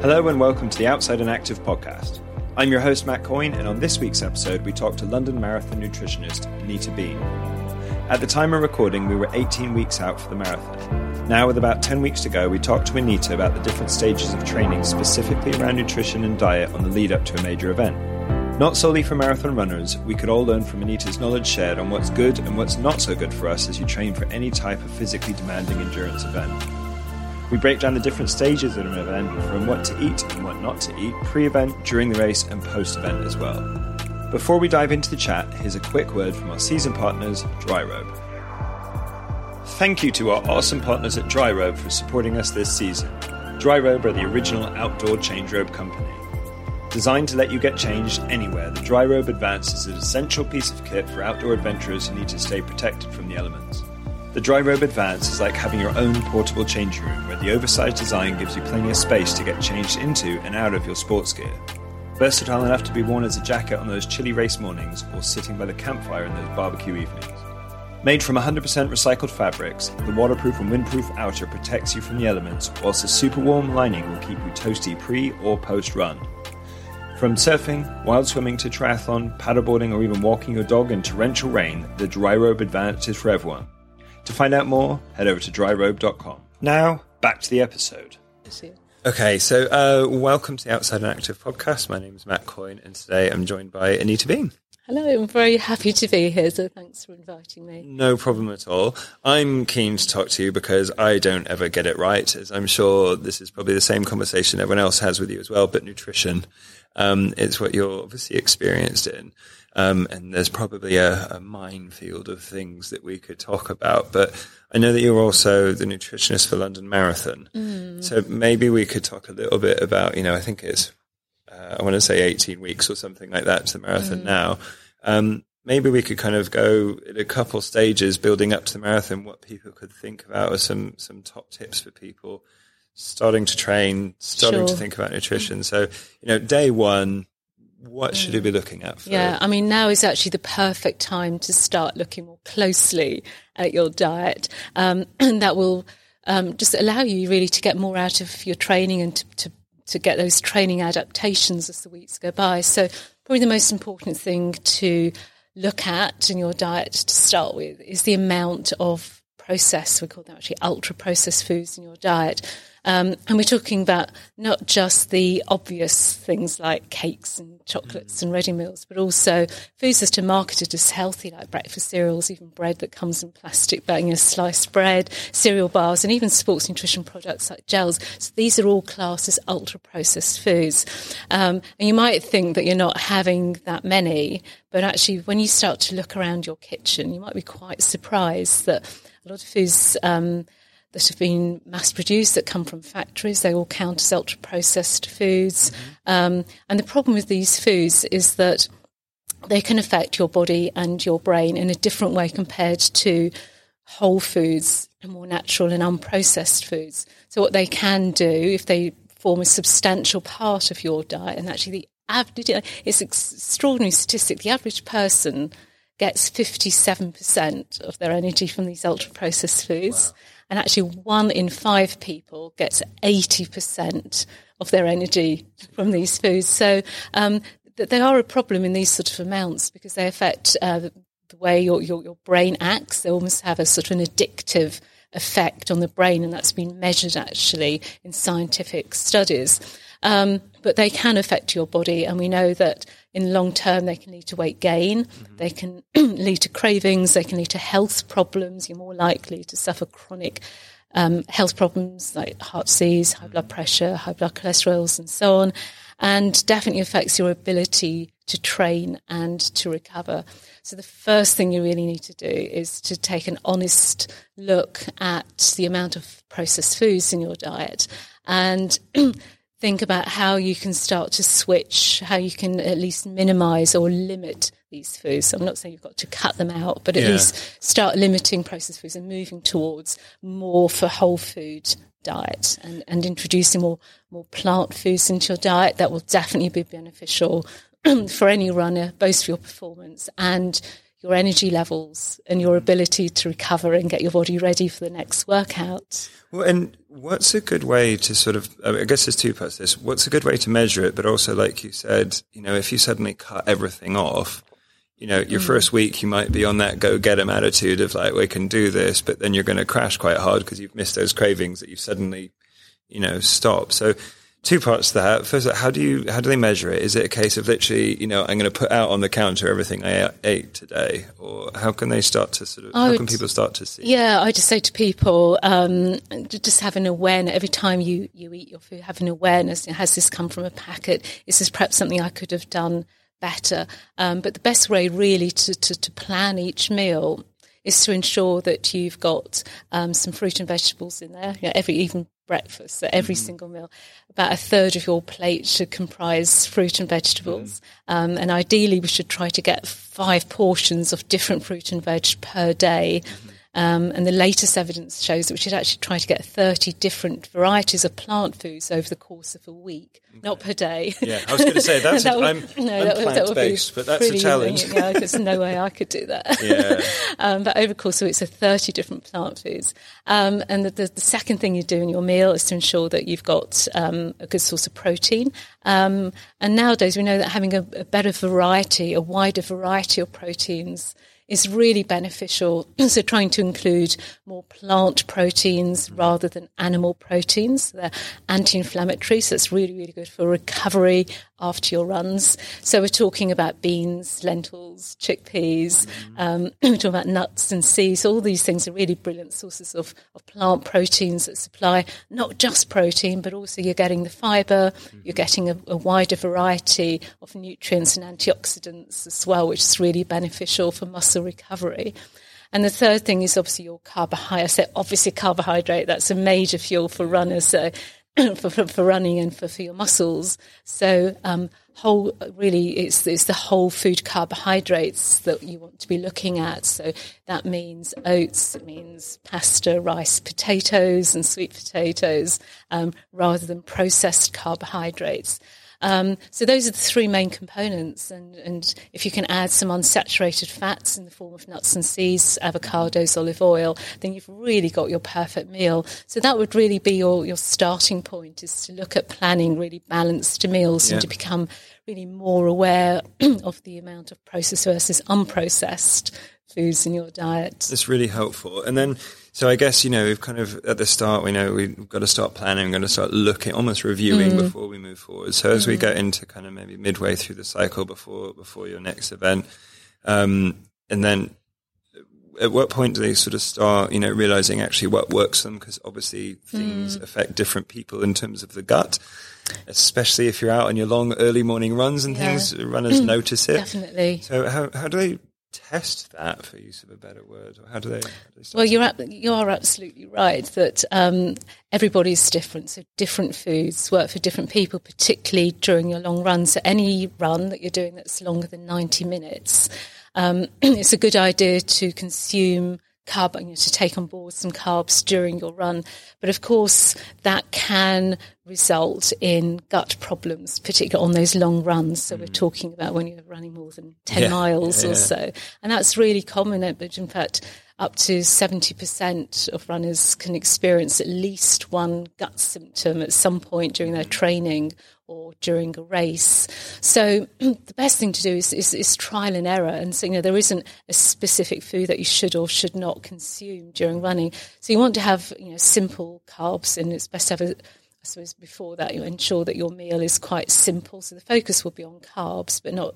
Hello and welcome to the Outside and Active podcast. I'm your host, Matt Coyne, and on this week's episode, we talk to London Marathon nutritionist Anita Bean. At the time of recording, we were 18 weeks out for the marathon. Now, with about 10 weeks to go, we talked to Anita about the different stages of training specifically around nutrition and diet on the lead up to a major event. Not solely for marathon runners, we could all learn from Anita's knowledge shared on what's good and what's not so good for us as you train for any type of physically demanding endurance event. We break down the different stages of an event from what to eat and what not to eat, pre event, during the race, and post event as well. Before we dive into the chat, here's a quick word from our season partners, Dryrobe. Thank you to our awesome partners at Dryrobe for supporting us this season. Dryrobe are the original outdoor change robe company. Designed to let you get changed anywhere, the Dryrobe Advance is an essential piece of kit for outdoor adventurers who need to stay protected from the elements. The Dryrobe Advance is like having your own portable changing room where the oversized design gives you plenty of space to get changed into and out of your sports gear. Versatile enough to be worn as a jacket on those chilly race mornings or sitting by the campfire in those barbecue evenings. Made from 100% recycled fabrics, the waterproof and windproof outer protects you from the elements, whilst the super warm lining will keep you toasty pre or post run. From surfing, wild swimming to triathlon, paddleboarding, or even walking your dog in torrential rain, the Dryrobe Advance is for everyone. To find out more, head over to dryrobe.com. Now, back to the episode. Okay, so uh, welcome to the Outside and Active podcast. My name is Matt Coyne, and today I'm joined by Anita Bean. Hello, I'm very happy to be here, so thanks for inviting me. No problem at all. I'm keen to talk to you because I don't ever get it right, as I'm sure this is probably the same conversation everyone else has with you as well, but nutrition um, it's what you're obviously experienced in. Um, and there's probably a, a, minefield of things that we could talk about. But I know that you're also the nutritionist for London Marathon. Mm. So maybe we could talk a little bit about, you know, I think it's, uh, I want to say 18 weeks or something like that to the marathon mm. now. Um, maybe we could kind of go in a couple stages building up to the marathon, what people could think about or some, some top tips for people starting to train, starting sure. to think about nutrition. So, you know, day one, what should you be looking at? For? Yeah, I mean, now is actually the perfect time to start looking more closely at your diet, um, and that will um, just allow you really to get more out of your training and to, to, to get those training adaptations as the weeks go by. So, probably the most important thing to look at in your diet to start with is the amount of processed, we call them actually ultra processed foods in your diet. Um, and we're talking about not just the obvious things like cakes and chocolates and ready meals, but also foods that are marketed as healthy, like breakfast cereals, even bread that comes in plastic bag, you know, sliced bread, cereal bars, and even sports nutrition products like gels. So these are all classed as ultra processed foods. Um, and you might think that you're not having that many, but actually, when you start to look around your kitchen, you might be quite surprised that a lot of foods. Um, that have been mass produced that come from factories. They all count as ultra processed foods. Mm-hmm. Um, and the problem with these foods is that they can affect your body and your brain in a different way compared to whole foods and more natural and unprocessed foods. So, what they can do if they form a substantial part of your diet, and actually, the average, it's an extraordinary statistic, the average person gets 57% of their energy from these ultra processed foods. Wow. And actually, one in five people gets 80% of their energy from these foods. So um, they are a problem in these sort of amounts because they affect uh, the way your, your, your brain acts. They almost have a sort of an addictive effect on the brain, and that's been measured actually in scientific studies. Um, but they can affect your body, and we know that in long term they can lead to weight gain, mm-hmm. they can lead to cravings, they can lead to health problems. You're more likely to suffer chronic um, health problems like heart disease, high blood mm-hmm. pressure, high blood cholesterols, and so on, and definitely affects your ability to train and to recover. So the first thing you really need to do is to take an honest look at the amount of processed foods in your diet and think about how you can start to switch, how you can at least minimize or limit these foods. So I'm not saying you've got to cut them out, but at yeah. least start limiting processed foods and moving towards more for whole food diet and, and introducing more more plant foods into your diet that will definitely be beneficial for any runner, both for your performance and your energy levels and your ability to recover and get your body ready for the next workout. Well, and what's a good way to sort of, I guess there's two parts to this. What's a good way to measure it? But also, like you said, you know, if you suddenly cut everything off, you know, your mm. first week you might be on that go get 'em attitude of like, we can do this, but then you're going to crash quite hard because you've missed those cravings that you've suddenly, you know, stop. So two parts to that. First, how do you how do they measure it? Is it a case of literally, you know, I'm going to put out on the counter everything I ate today, or how can they start to sort of I how would, can people start to see? Yeah, I just say to people, um, just have an awareness every time you you eat your food, have an awareness. Has this come from a packet? Is this perhaps something I could have done better? Um, but the best way, really, to, to, to plan each meal is to ensure that you've got um, some fruit and vegetables in there. You know, every even breakfast, so every mm-hmm. single meal, about a third of your plate should comprise fruit and vegetables. Mm-hmm. Um, and ideally, we should try to get five portions of different fruit and veg per day. Mm-hmm. Um, and the latest evidence shows that we should actually try to get 30 different varieties of plant foods over the course of a week, okay. not per day. Yeah, I was going to say that's that a, would, I'm, no, I'm that, plant that based, but that's a challenge. yeah, there's no way I could do that. Yeah. um, but over the course of it's a 30 different plant foods. Um, and the, the, the, second thing you do in your meal is to ensure that you've got um, a good source of protein. Um, and nowadays we know that having a, a better variety, a wider variety of proteins is really beneficial. so trying to include more plant proteins rather than animal proteins. They're anti-inflammatory, so it's really, really good for recovery after your runs. So we're talking about beans, lentils, chickpeas. Um, we're talking about nuts and seeds. All these things are really brilliant sources of, of plant proteins that supply not just protein, but also you're getting the fibre, you're getting a, a wider variety of nutrients and antioxidants as well, which is really beneficial for muscle recovery. And the third thing is obviously your carbohydrate. Obviously carbohydrate, that's a major fuel for runners. So for, for, for, running and for, for your muscles. So, um, whole really, it's, it's the whole food carbohydrates that you want to be looking at. So that means oats, it means pasta, rice, potatoes, and sweet potatoes, um, rather than processed carbohydrates. Um, so those are the three main components, and, and if you can add some unsaturated fats in the form of nuts and seeds, avocados, olive oil, then you've really got your perfect meal. So that would really be your, your starting point is to look at planning really balanced meals yeah. and to become really more aware of the amount of processed versus unprocessed foods in your diet. That's really helpful. And then so I guess you know we've kind of at the start we know we've got to start planning, we've got to start looking, almost reviewing mm. before we move forward. So as mm. we get into kind of maybe midway through the cycle before before your next event, um, and then at what point do they sort of start, you know, realizing actually what works for them? Because obviously things mm. affect different people in terms of the gut, especially if you're out on your long early morning runs and yeah. things. Runners notice it definitely. So how how do they test that, for use of a better word? Or how do they? How do they well, you're you are absolutely right that um, everybody's different. So different foods work for different people, particularly during your long run. So any run that you're doing that's longer than ninety minutes, um, it's a good idea to consume carb, you know, to take on board some carbs during your run. But of course, that can result in gut problems, particularly on those long runs. So mm. we're talking about when you're running more than 10 yeah. miles yeah, or yeah. so. And that's really common. But in fact, up to 70% of runners can experience at least one gut symptom at some point during their training or during a race. So the best thing to do is, is, is, trial and error. And so, you know, there isn't a specific food that you should or should not consume during running. So you want to have, you know, simple carbs and it's best to have a, I suppose before that you ensure that your meal is quite simple. So the focus will be on carbs, but not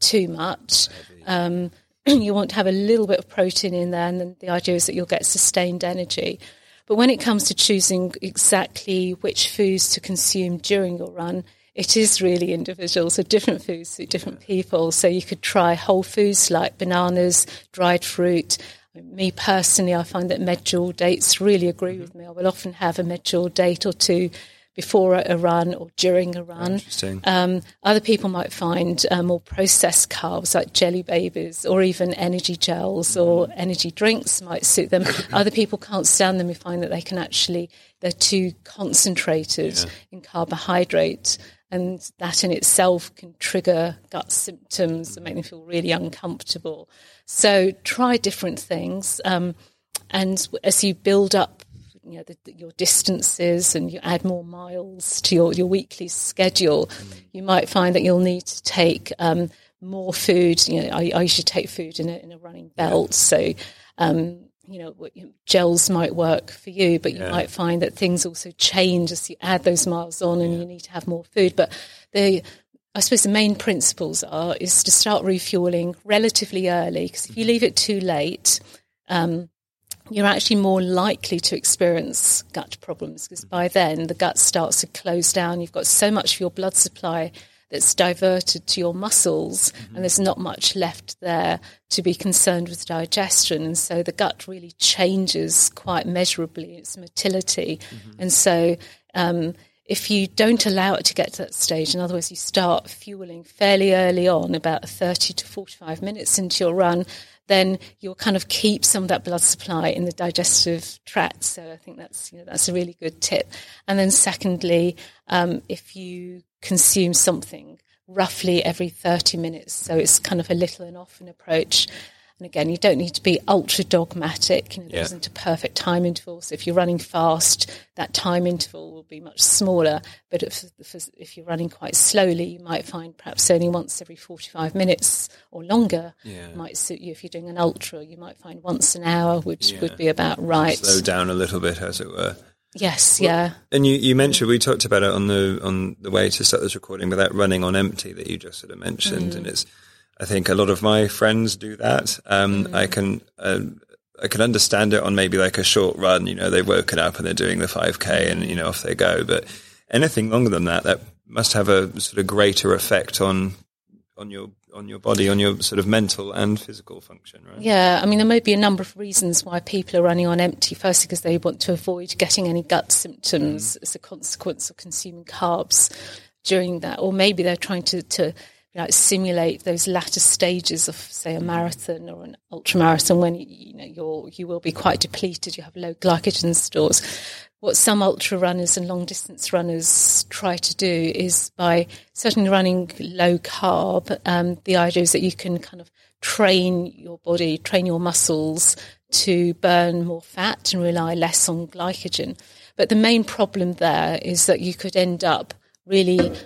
too much. Um, you want to have a little bit of protein in there, and then the idea is that you'll get sustained energy. But when it comes to choosing exactly which foods to consume during your run, it is really individual. So different foods suit different people. So you could try whole foods like bananas, dried fruit. Me personally, I find that medjool dates really agree mm-hmm. with me. I will often have a medjool date or two before a run or during a run. Um, other people might find uh, more processed carbs like jelly babies or even energy gels or mm-hmm. energy drinks might suit them. other people can't stand them. We find that they can actually they're too concentrated yeah. in carbohydrate and that in itself can trigger gut symptoms and make them feel really uncomfortable. So try different things, um, and as you build up you know the, your distances and you add more miles to your, your weekly schedule, mm. you might find that you'll need to take um, more food. You know, I, I, usually take food in a, in a running belt, so um, you know gels might work for you, but you yeah. might find that things also change as you add those miles on, and yeah. you need to have more food. But the I suppose the main principles are is to start refueling relatively early because if you mm-hmm. leave it too late. Um, you're actually more likely to experience gut problems because by then the gut starts to close down. You've got so much of your blood supply that's diverted to your muscles, mm-hmm. and there's not much left there to be concerned with digestion. And so the gut really changes quite measurably its motility. Mm-hmm. And so, um, if you don't allow it to get to that stage, in other words, you start fueling fairly early on, about 30 to 45 minutes into your run, then you'll kind of keep some of that blood supply in the digestive tract. So I think that's you know that's a really good tip. And then secondly, um, if you consume something roughly every 30 minutes, so it's kind of a little and often approach, and again, you don't need to be ultra dogmatic. You know, there yeah. isn't a perfect time interval. So if you're running fast, that time interval will be much smaller. But if, if, if you're running quite slowly, you might find perhaps only once every 45 minutes or longer yeah. might suit you. If you're doing an ultra, you might find once an hour, which yeah. would be about right. Slow down a little bit, as it were. Yes, well, yeah. And you, you mentioned we talked about it on the on the way to start this recording, but that running on empty that you just sort of mentioned, mm. and it's I think a lot of my friends do that. Um, mm. I can, uh, I can understand it on maybe like a short run. You know, they've woken up and they're doing the 5K and, you know, off they go. But anything longer than that, that must have a sort of greater effect on, on your, on your body, on your sort of mental and physical function, right? Yeah. I mean, there may be a number of reasons why people are running on empty. Firstly, because they want to avoid getting any gut symptoms mm. as a consequence of consuming carbs during that. Or maybe they're trying to, to, know, simulate those latter stages of, say, a marathon or an ultra marathon when you know you're you will be quite depleted. You have low glycogen stores. What some ultra runners and long distance runners try to do is by certainly running low carb. Um, the idea is that you can kind of train your body, train your muscles to burn more fat and rely less on glycogen. But the main problem there is that you could end up really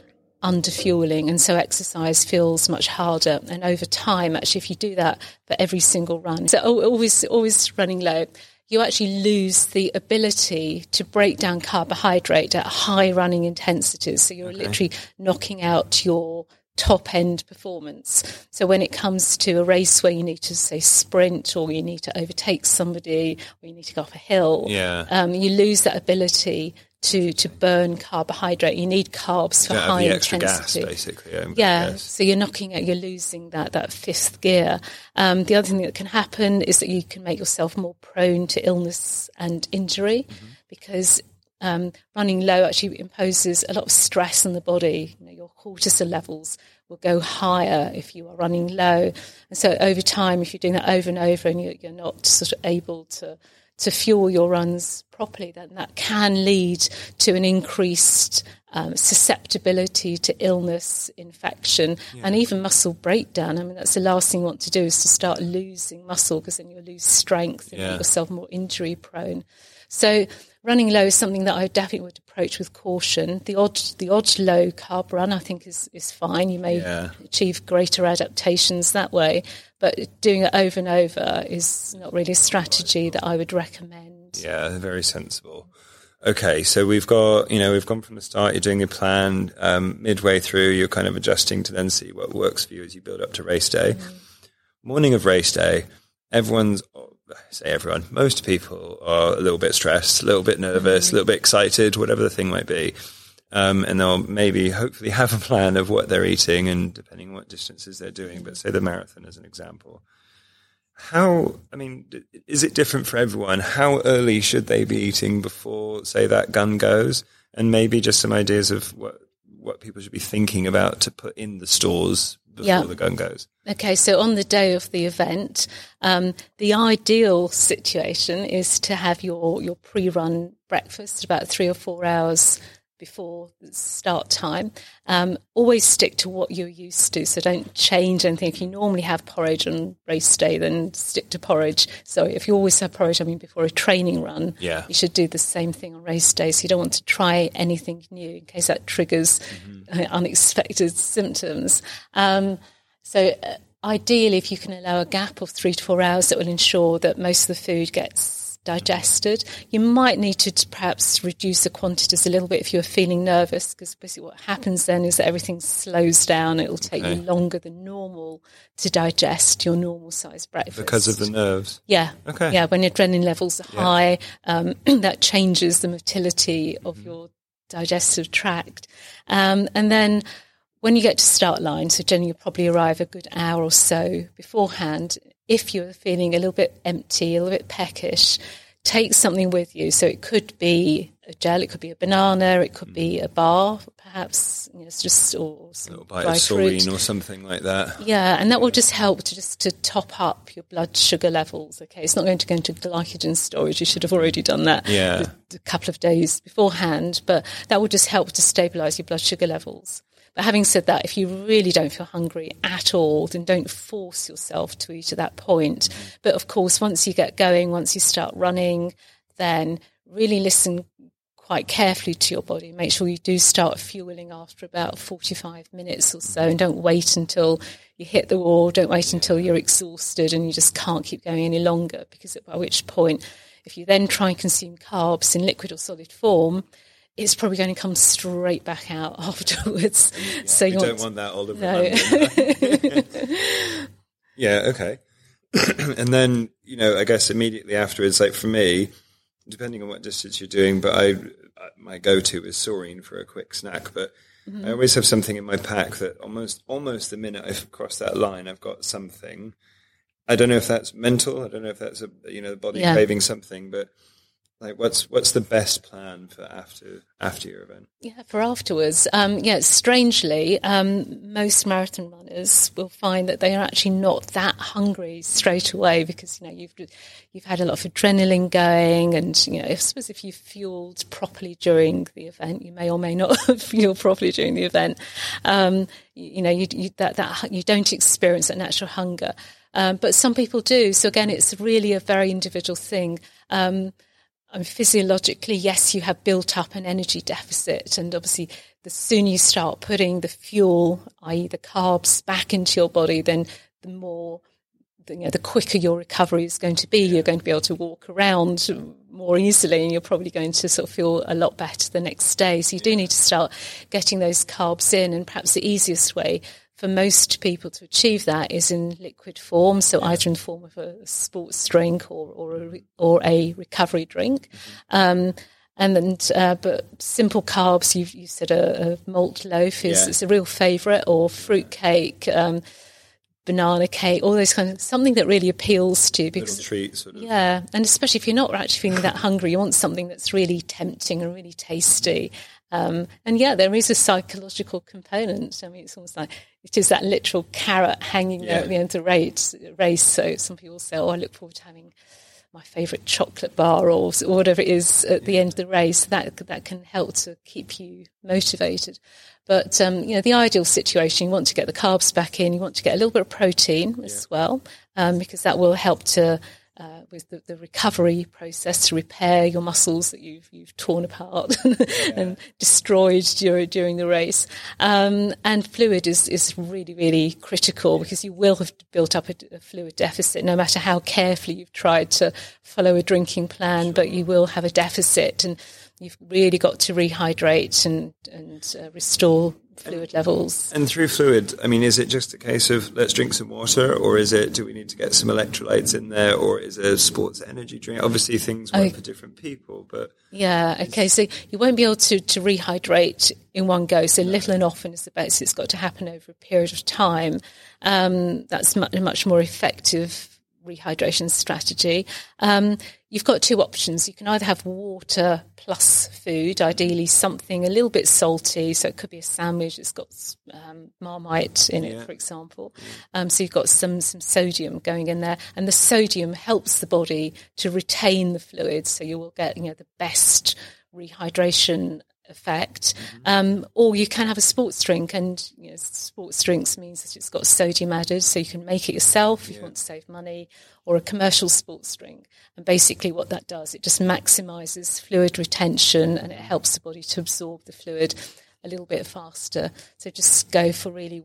underfueling and so exercise feels much harder and over time actually if you do that for every single run so always always running low you actually lose the ability to break down carbohydrate at high running intensities so you're okay. literally knocking out your top end performance so when it comes to a race where you need to say sprint or you need to overtake somebody or you need to go up a hill yeah. um, you lose that ability to to burn carbohydrate. You need carbs for high intensity. Gas, basically. Yeah. yeah so you're knocking out, you're losing that that fifth gear. Um, the other thing that can happen is that you can make yourself more prone to illness and injury mm-hmm. because um, running low actually imposes a lot of stress on the body. You know, your cortisol levels will go higher if you are running low, and so over time, if you're doing that over and over, and you're, you're not sort of able to to fuel your runs properly, then that can lead to an increased um, susceptibility to illness, infection, yeah. and even muscle breakdown. I mean, that's the last thing you want to do is to start losing muscle because then you'll lose strength and yeah. make yourself more injury prone. So running low is something that I definitely would approach with caution. The odd, the odd low carb run, I think, is, is fine. You may yeah. achieve greater adaptations that way, but doing it over and over is not really a strategy that I would recommend. Yeah, very sensible. Okay, so we've got, you know, we've gone from the start, you're doing your plan, um, midway through, you're kind of adjusting to then see what works for you as you build up to race day. Mm. Morning of race day, everyone's say everyone, most people are a little bit stressed, a little bit nervous, mm. a little bit excited, whatever the thing might be. Um, and they'll maybe hopefully have a plan of what they're eating and depending on what distances they're doing. But say the marathon as an example. How, I mean, is it different for everyone? How early should they be eating before, say, that gun goes? And maybe just some ideas of what, what people should be thinking about to put in the stores before yeah. the gun goes. Okay, so on the day of the event, um, the ideal situation is to have your, your pre run breakfast about three or four hours before start time. Um, always stick to what you're used to, so don't change anything. If you normally have porridge on race day, then stick to porridge. So if you always have porridge, I mean, before a training run, Yeah. you should do the same thing on race day. So you don't want to try anything new in case that triggers uh, unexpected symptoms. Um, so uh, ideally, if you can allow a gap of three to four hours, that will ensure that most of the food gets digested. You might need to perhaps reduce the quantities a little bit if you're feeling nervous, because basically what happens then is that everything slows down. It will take Okay. you longer than normal to digest your normal size breakfast Because of the nerves. yeah. Okay. Yeah, when adrenaline levels are Yeah. high, um, that changes the motility of Mm-hmm. your digestive tract. Um, and then when you get to start line, so generally you probably arrive a good hour or so beforehand. If you're feeling a little bit empty, a little bit peckish, take something with you. So it could be a gel, it could be a banana, it could be a bar, perhaps, you know, it's just or some Little bite of fruit. or something like that. Yeah, and that will just help to just to top up your blood sugar levels. Okay, it's not going to go into glycogen storage. You should have already done that Yeah. a couple of days beforehand, but that will just help to stabilize your blood sugar levels. But having said that, if you really don't feel hungry at all, then don't force yourself to eat at that point. But of course, once you get going, once you start running, then really listen quite carefully to your body. Make sure you do start fueling after about 45 minutes or so and don't wait until you hit the wall. Don't wait until you're exhausted and you just can't keep going any longer because by which point, if you then try and consume carbs in liquid or solid form, it's probably going to come straight back out afterwards. so you don't want that all over no. Yeah, okay. and then, you know, I guess immediately afterwards, like for me, depending on what distance you're doing, but I, my go-to is Soreen for a quick snack. But Mm-hmm. I always have something in my pack that almost, almost the minute I've crossed that line, I've got something. I don't know if that's mental. I don't know if that's a, you know, the body Yeah. craving something, but like, what's what's the best plan for after after your event? Yeah, for afterwards. Um, yeah, strangely, um, most marathon runners will find that they are actually not that hungry straight away because you know you've you've had a lot of adrenaline going, and you know, I suppose if you fueled properly during the event, you may or may not fuel properly during the event. Um, you, you know, you, you that that you don't experience that natural hunger, um, but some people do. So again, it's really a very individual thing. Um, and physiologically, yes, you have built up an energy deficit. And obviously, the sooner you start putting the fuel, i.e., the carbs, back into your body, then the more, the, you know, the quicker your recovery is going to be. You're going to be able to walk around more easily, and you're probably going to sort of feel a lot better the next day. So you do need to start getting those carbs in, and perhaps the easiest way for most people to achieve that is in liquid form, so either in the form of a sports drink or or a, or a recovery drink. Um, and then, uh, but simple carbs, you you said a, a malt loaf is Yeah. it's a real favourite, or fruit cake, um, banana cake, all those kinds of something that really appeals to you because Little treat, sort of. yeah, and especially if you're not actually feeling that hungry, you want something that's really tempting and really tasty. Um, and yeah, there is a psychological component. I mean, it's almost like it is that literal carrot hanging there at the end of the race. race. So some people say, "Oh, I look forward to having my favourite chocolate bar or or whatever it is at the end of the race." That that can help to keep you motivated. But um, you know, the ideal situation, you want to get the carbs back in. You want to get a little bit of protein as well, um, because that will help to uh, with the, the recovery process to repair your muscles that you've you've torn apart and destroyed during during the race. Um, and fluid is is really really critical because you will have built up a, a fluid deficit no matter how carefully you've tried to follow a drinking plan, but you will have a deficit and. You've really got to rehydrate and and uh, restore fluid levels. And through fluid, I mean, is it just a case of let's drink some water, or is it do we need to get some electrolytes in there, or is a sports energy drink? Obviously, things work Oh. for different people, but Yeah, okay. So you won't be able to, to rehydrate in one go. So little and often is the best. It's got to happen over a period of time. Um, that's much, much more effective rehydration strategy. Um, you've got two options. You can either have water plus food, ideally something a little bit salty. So it could be a sandwich. It's got um, marmite in it, Yeah. for example. Um, so you've got some some sodium going in there, and the sodium helps the body to retain the fluid. So you will get you know the best rehydration effect. Um, or you can have a sports drink, and you know, sports drinks means that it's got sodium added, so you can make it yourself if you want to save money, or a commercial sports drink. And basically, what that does, it just maximizes fluid retention and it helps the body to absorb the fluid a little bit faster. So just go for really,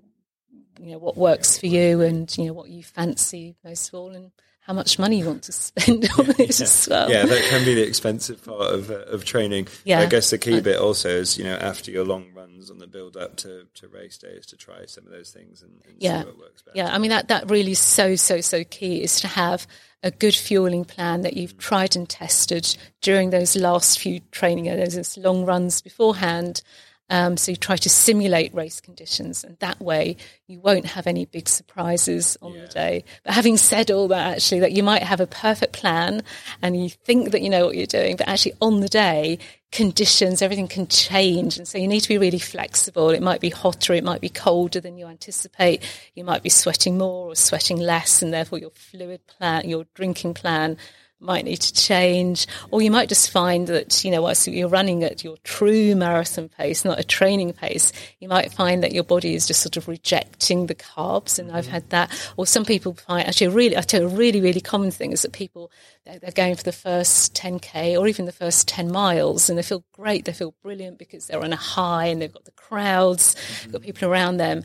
you know, what works for you and you know what you fancy most of all, and how much money you want to spend on it yeah. as well. Yeah, that can be the expensive part of uh, of training. Yeah. I guess the key bit also is you know after your long runs on the build up to, to race days to try some of those things and, and yeah. see what works best. Yeah, I mean that that really is so so so key is to have a good fueling plan that you've tried and tested during those last few training those long runs beforehand. Um, so you try to simulate race conditions, and that way you won't have any big surprises on the day. But having said all that, actually, that you might have a perfect plan and you think that you know what you're doing, but actually on the day, conditions, everything can change, and so you need to be really flexible. It might be hotter, it might be colder than you anticipate. You might be sweating more or sweating less, and therefore your fluid plan, your drinking plan might need to change, or you might just find that you know whilst you're running at your true marathon pace, not a training pace, you might find that your body is just sort of rejecting the carbs. And I've mm-hmm. had that, or some people find actually a really, I tell you, a really really common thing is that people they're, they're going for the first 10k or even the first 10 miles, and they feel great, they feel brilliant because they're on a high and they've got the crowds, got mm-hmm. people around them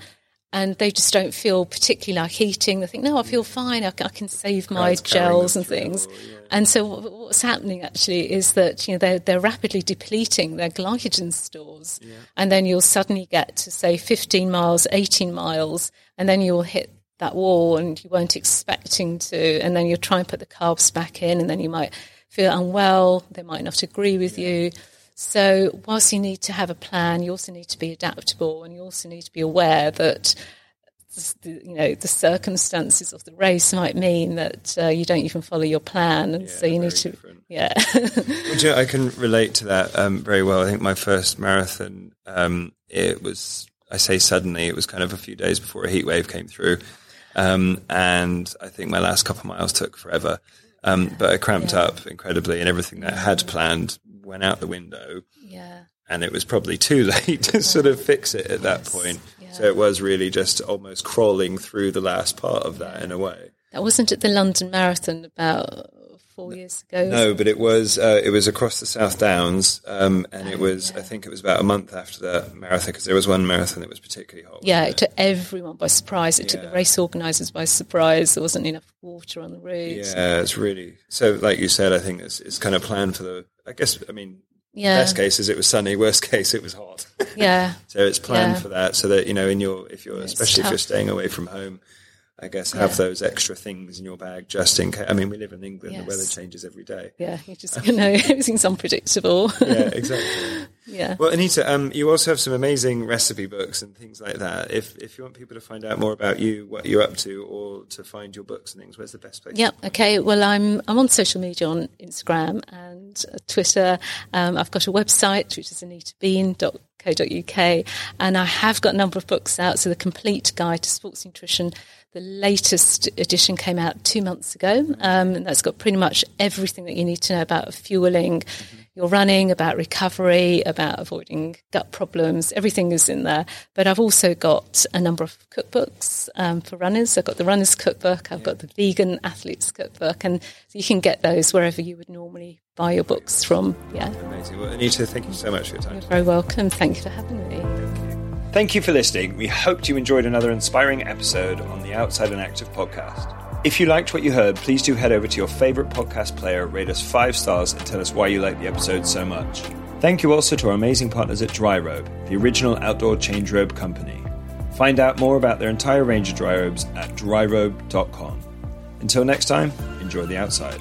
and they just don't feel particularly like eating. They think, no, I feel fine. I, can, I can save my gels and things. through, yeah. And so what's happening actually is that you know they're they're rapidly depleting their glycogen stores, and then you'll suddenly get to say 15 miles, 18 miles, and then you'll hit that wall and you weren't expecting to, and then you'll try and put the carbs back in, and then you might feel unwell. They might not agree with you. So, whilst you need to have a plan, you also need to be adaptable, and you also need to be aware that the, you know the circumstances of the race might mean that uh, you don't even follow your plan, and so you need to, different. yeah, Well, do you know, I can relate to that um, very well. I think my first marathon, um, it was, I say suddenly, it was kind of a few days before a heat wave came through. Um, and I think my last couple of miles took forever. Um, but I cramped up incredibly and everything that I had planned went out the window. yeah, And it was probably too late to sort of fix it at that point. yeah. So it was really just almost crawling through the last part of that in a way. that wasn't at the London Marathon about four years ago. No, but it was uh, it was across the South Downs, um, and it was I think it was about a month after the marathon because there was one marathon that was particularly hot. Yeah, it took everyone by surprise. It took the race organisers by surprise. There wasn't enough water on the route. yeah, it's really so. Like you said, I think it's it's kind of planned for the. I guess I mean, Yeah, best case is it was sunny. Worst case, it was hot. yeah, so it's planned Yeah. for that, so that you know, in your if you're It's especially if you're staying away from home. I guess have Yeah. those extra things in your bag just in case. I mean, we live in England; the weather changes every day. yeah. You just you know everything's unpredictable. Yeah, exactly. yeah. Well, Anita, um, you also have some amazing recipe books and things like that. If if you want people to find out more about you, what you're up to, or to find your books and things, where's the best place? Yeah. Okay. Well, I'm I'm on social media on Instagram and Twitter. Um, I've got a website which is anitabean.co.uk, and I have got a number of books out. So the complete guide to sports nutrition. The latest edition came out two months ago, um, and that's got pretty much everything that you need to know about fueling. Your running, about recovery, about avoiding gut problems, everything is in there. But I've also got a number of cookbooks um, for runners. I've got the Runners Cookbook, I've got the Vegan Athletes Cookbook, and so you can get those wherever you would normally buy your books from. Yeah, Amazing. Well, Anita, thank you so much for your time. you're very welcome. Thank you for having me. Thank you for listening. We hoped you enjoyed another inspiring episode on the Outside and Active podcast. If you liked what you heard, please do head over to your favorite podcast player, rate us five stars, and tell us why you like the episode so much. Thank you also to our amazing partners at Dry Robe, the original outdoor change robe company. Find out more about their entire range of dry robes at dryrobe.com. Until next time, enjoy the outside.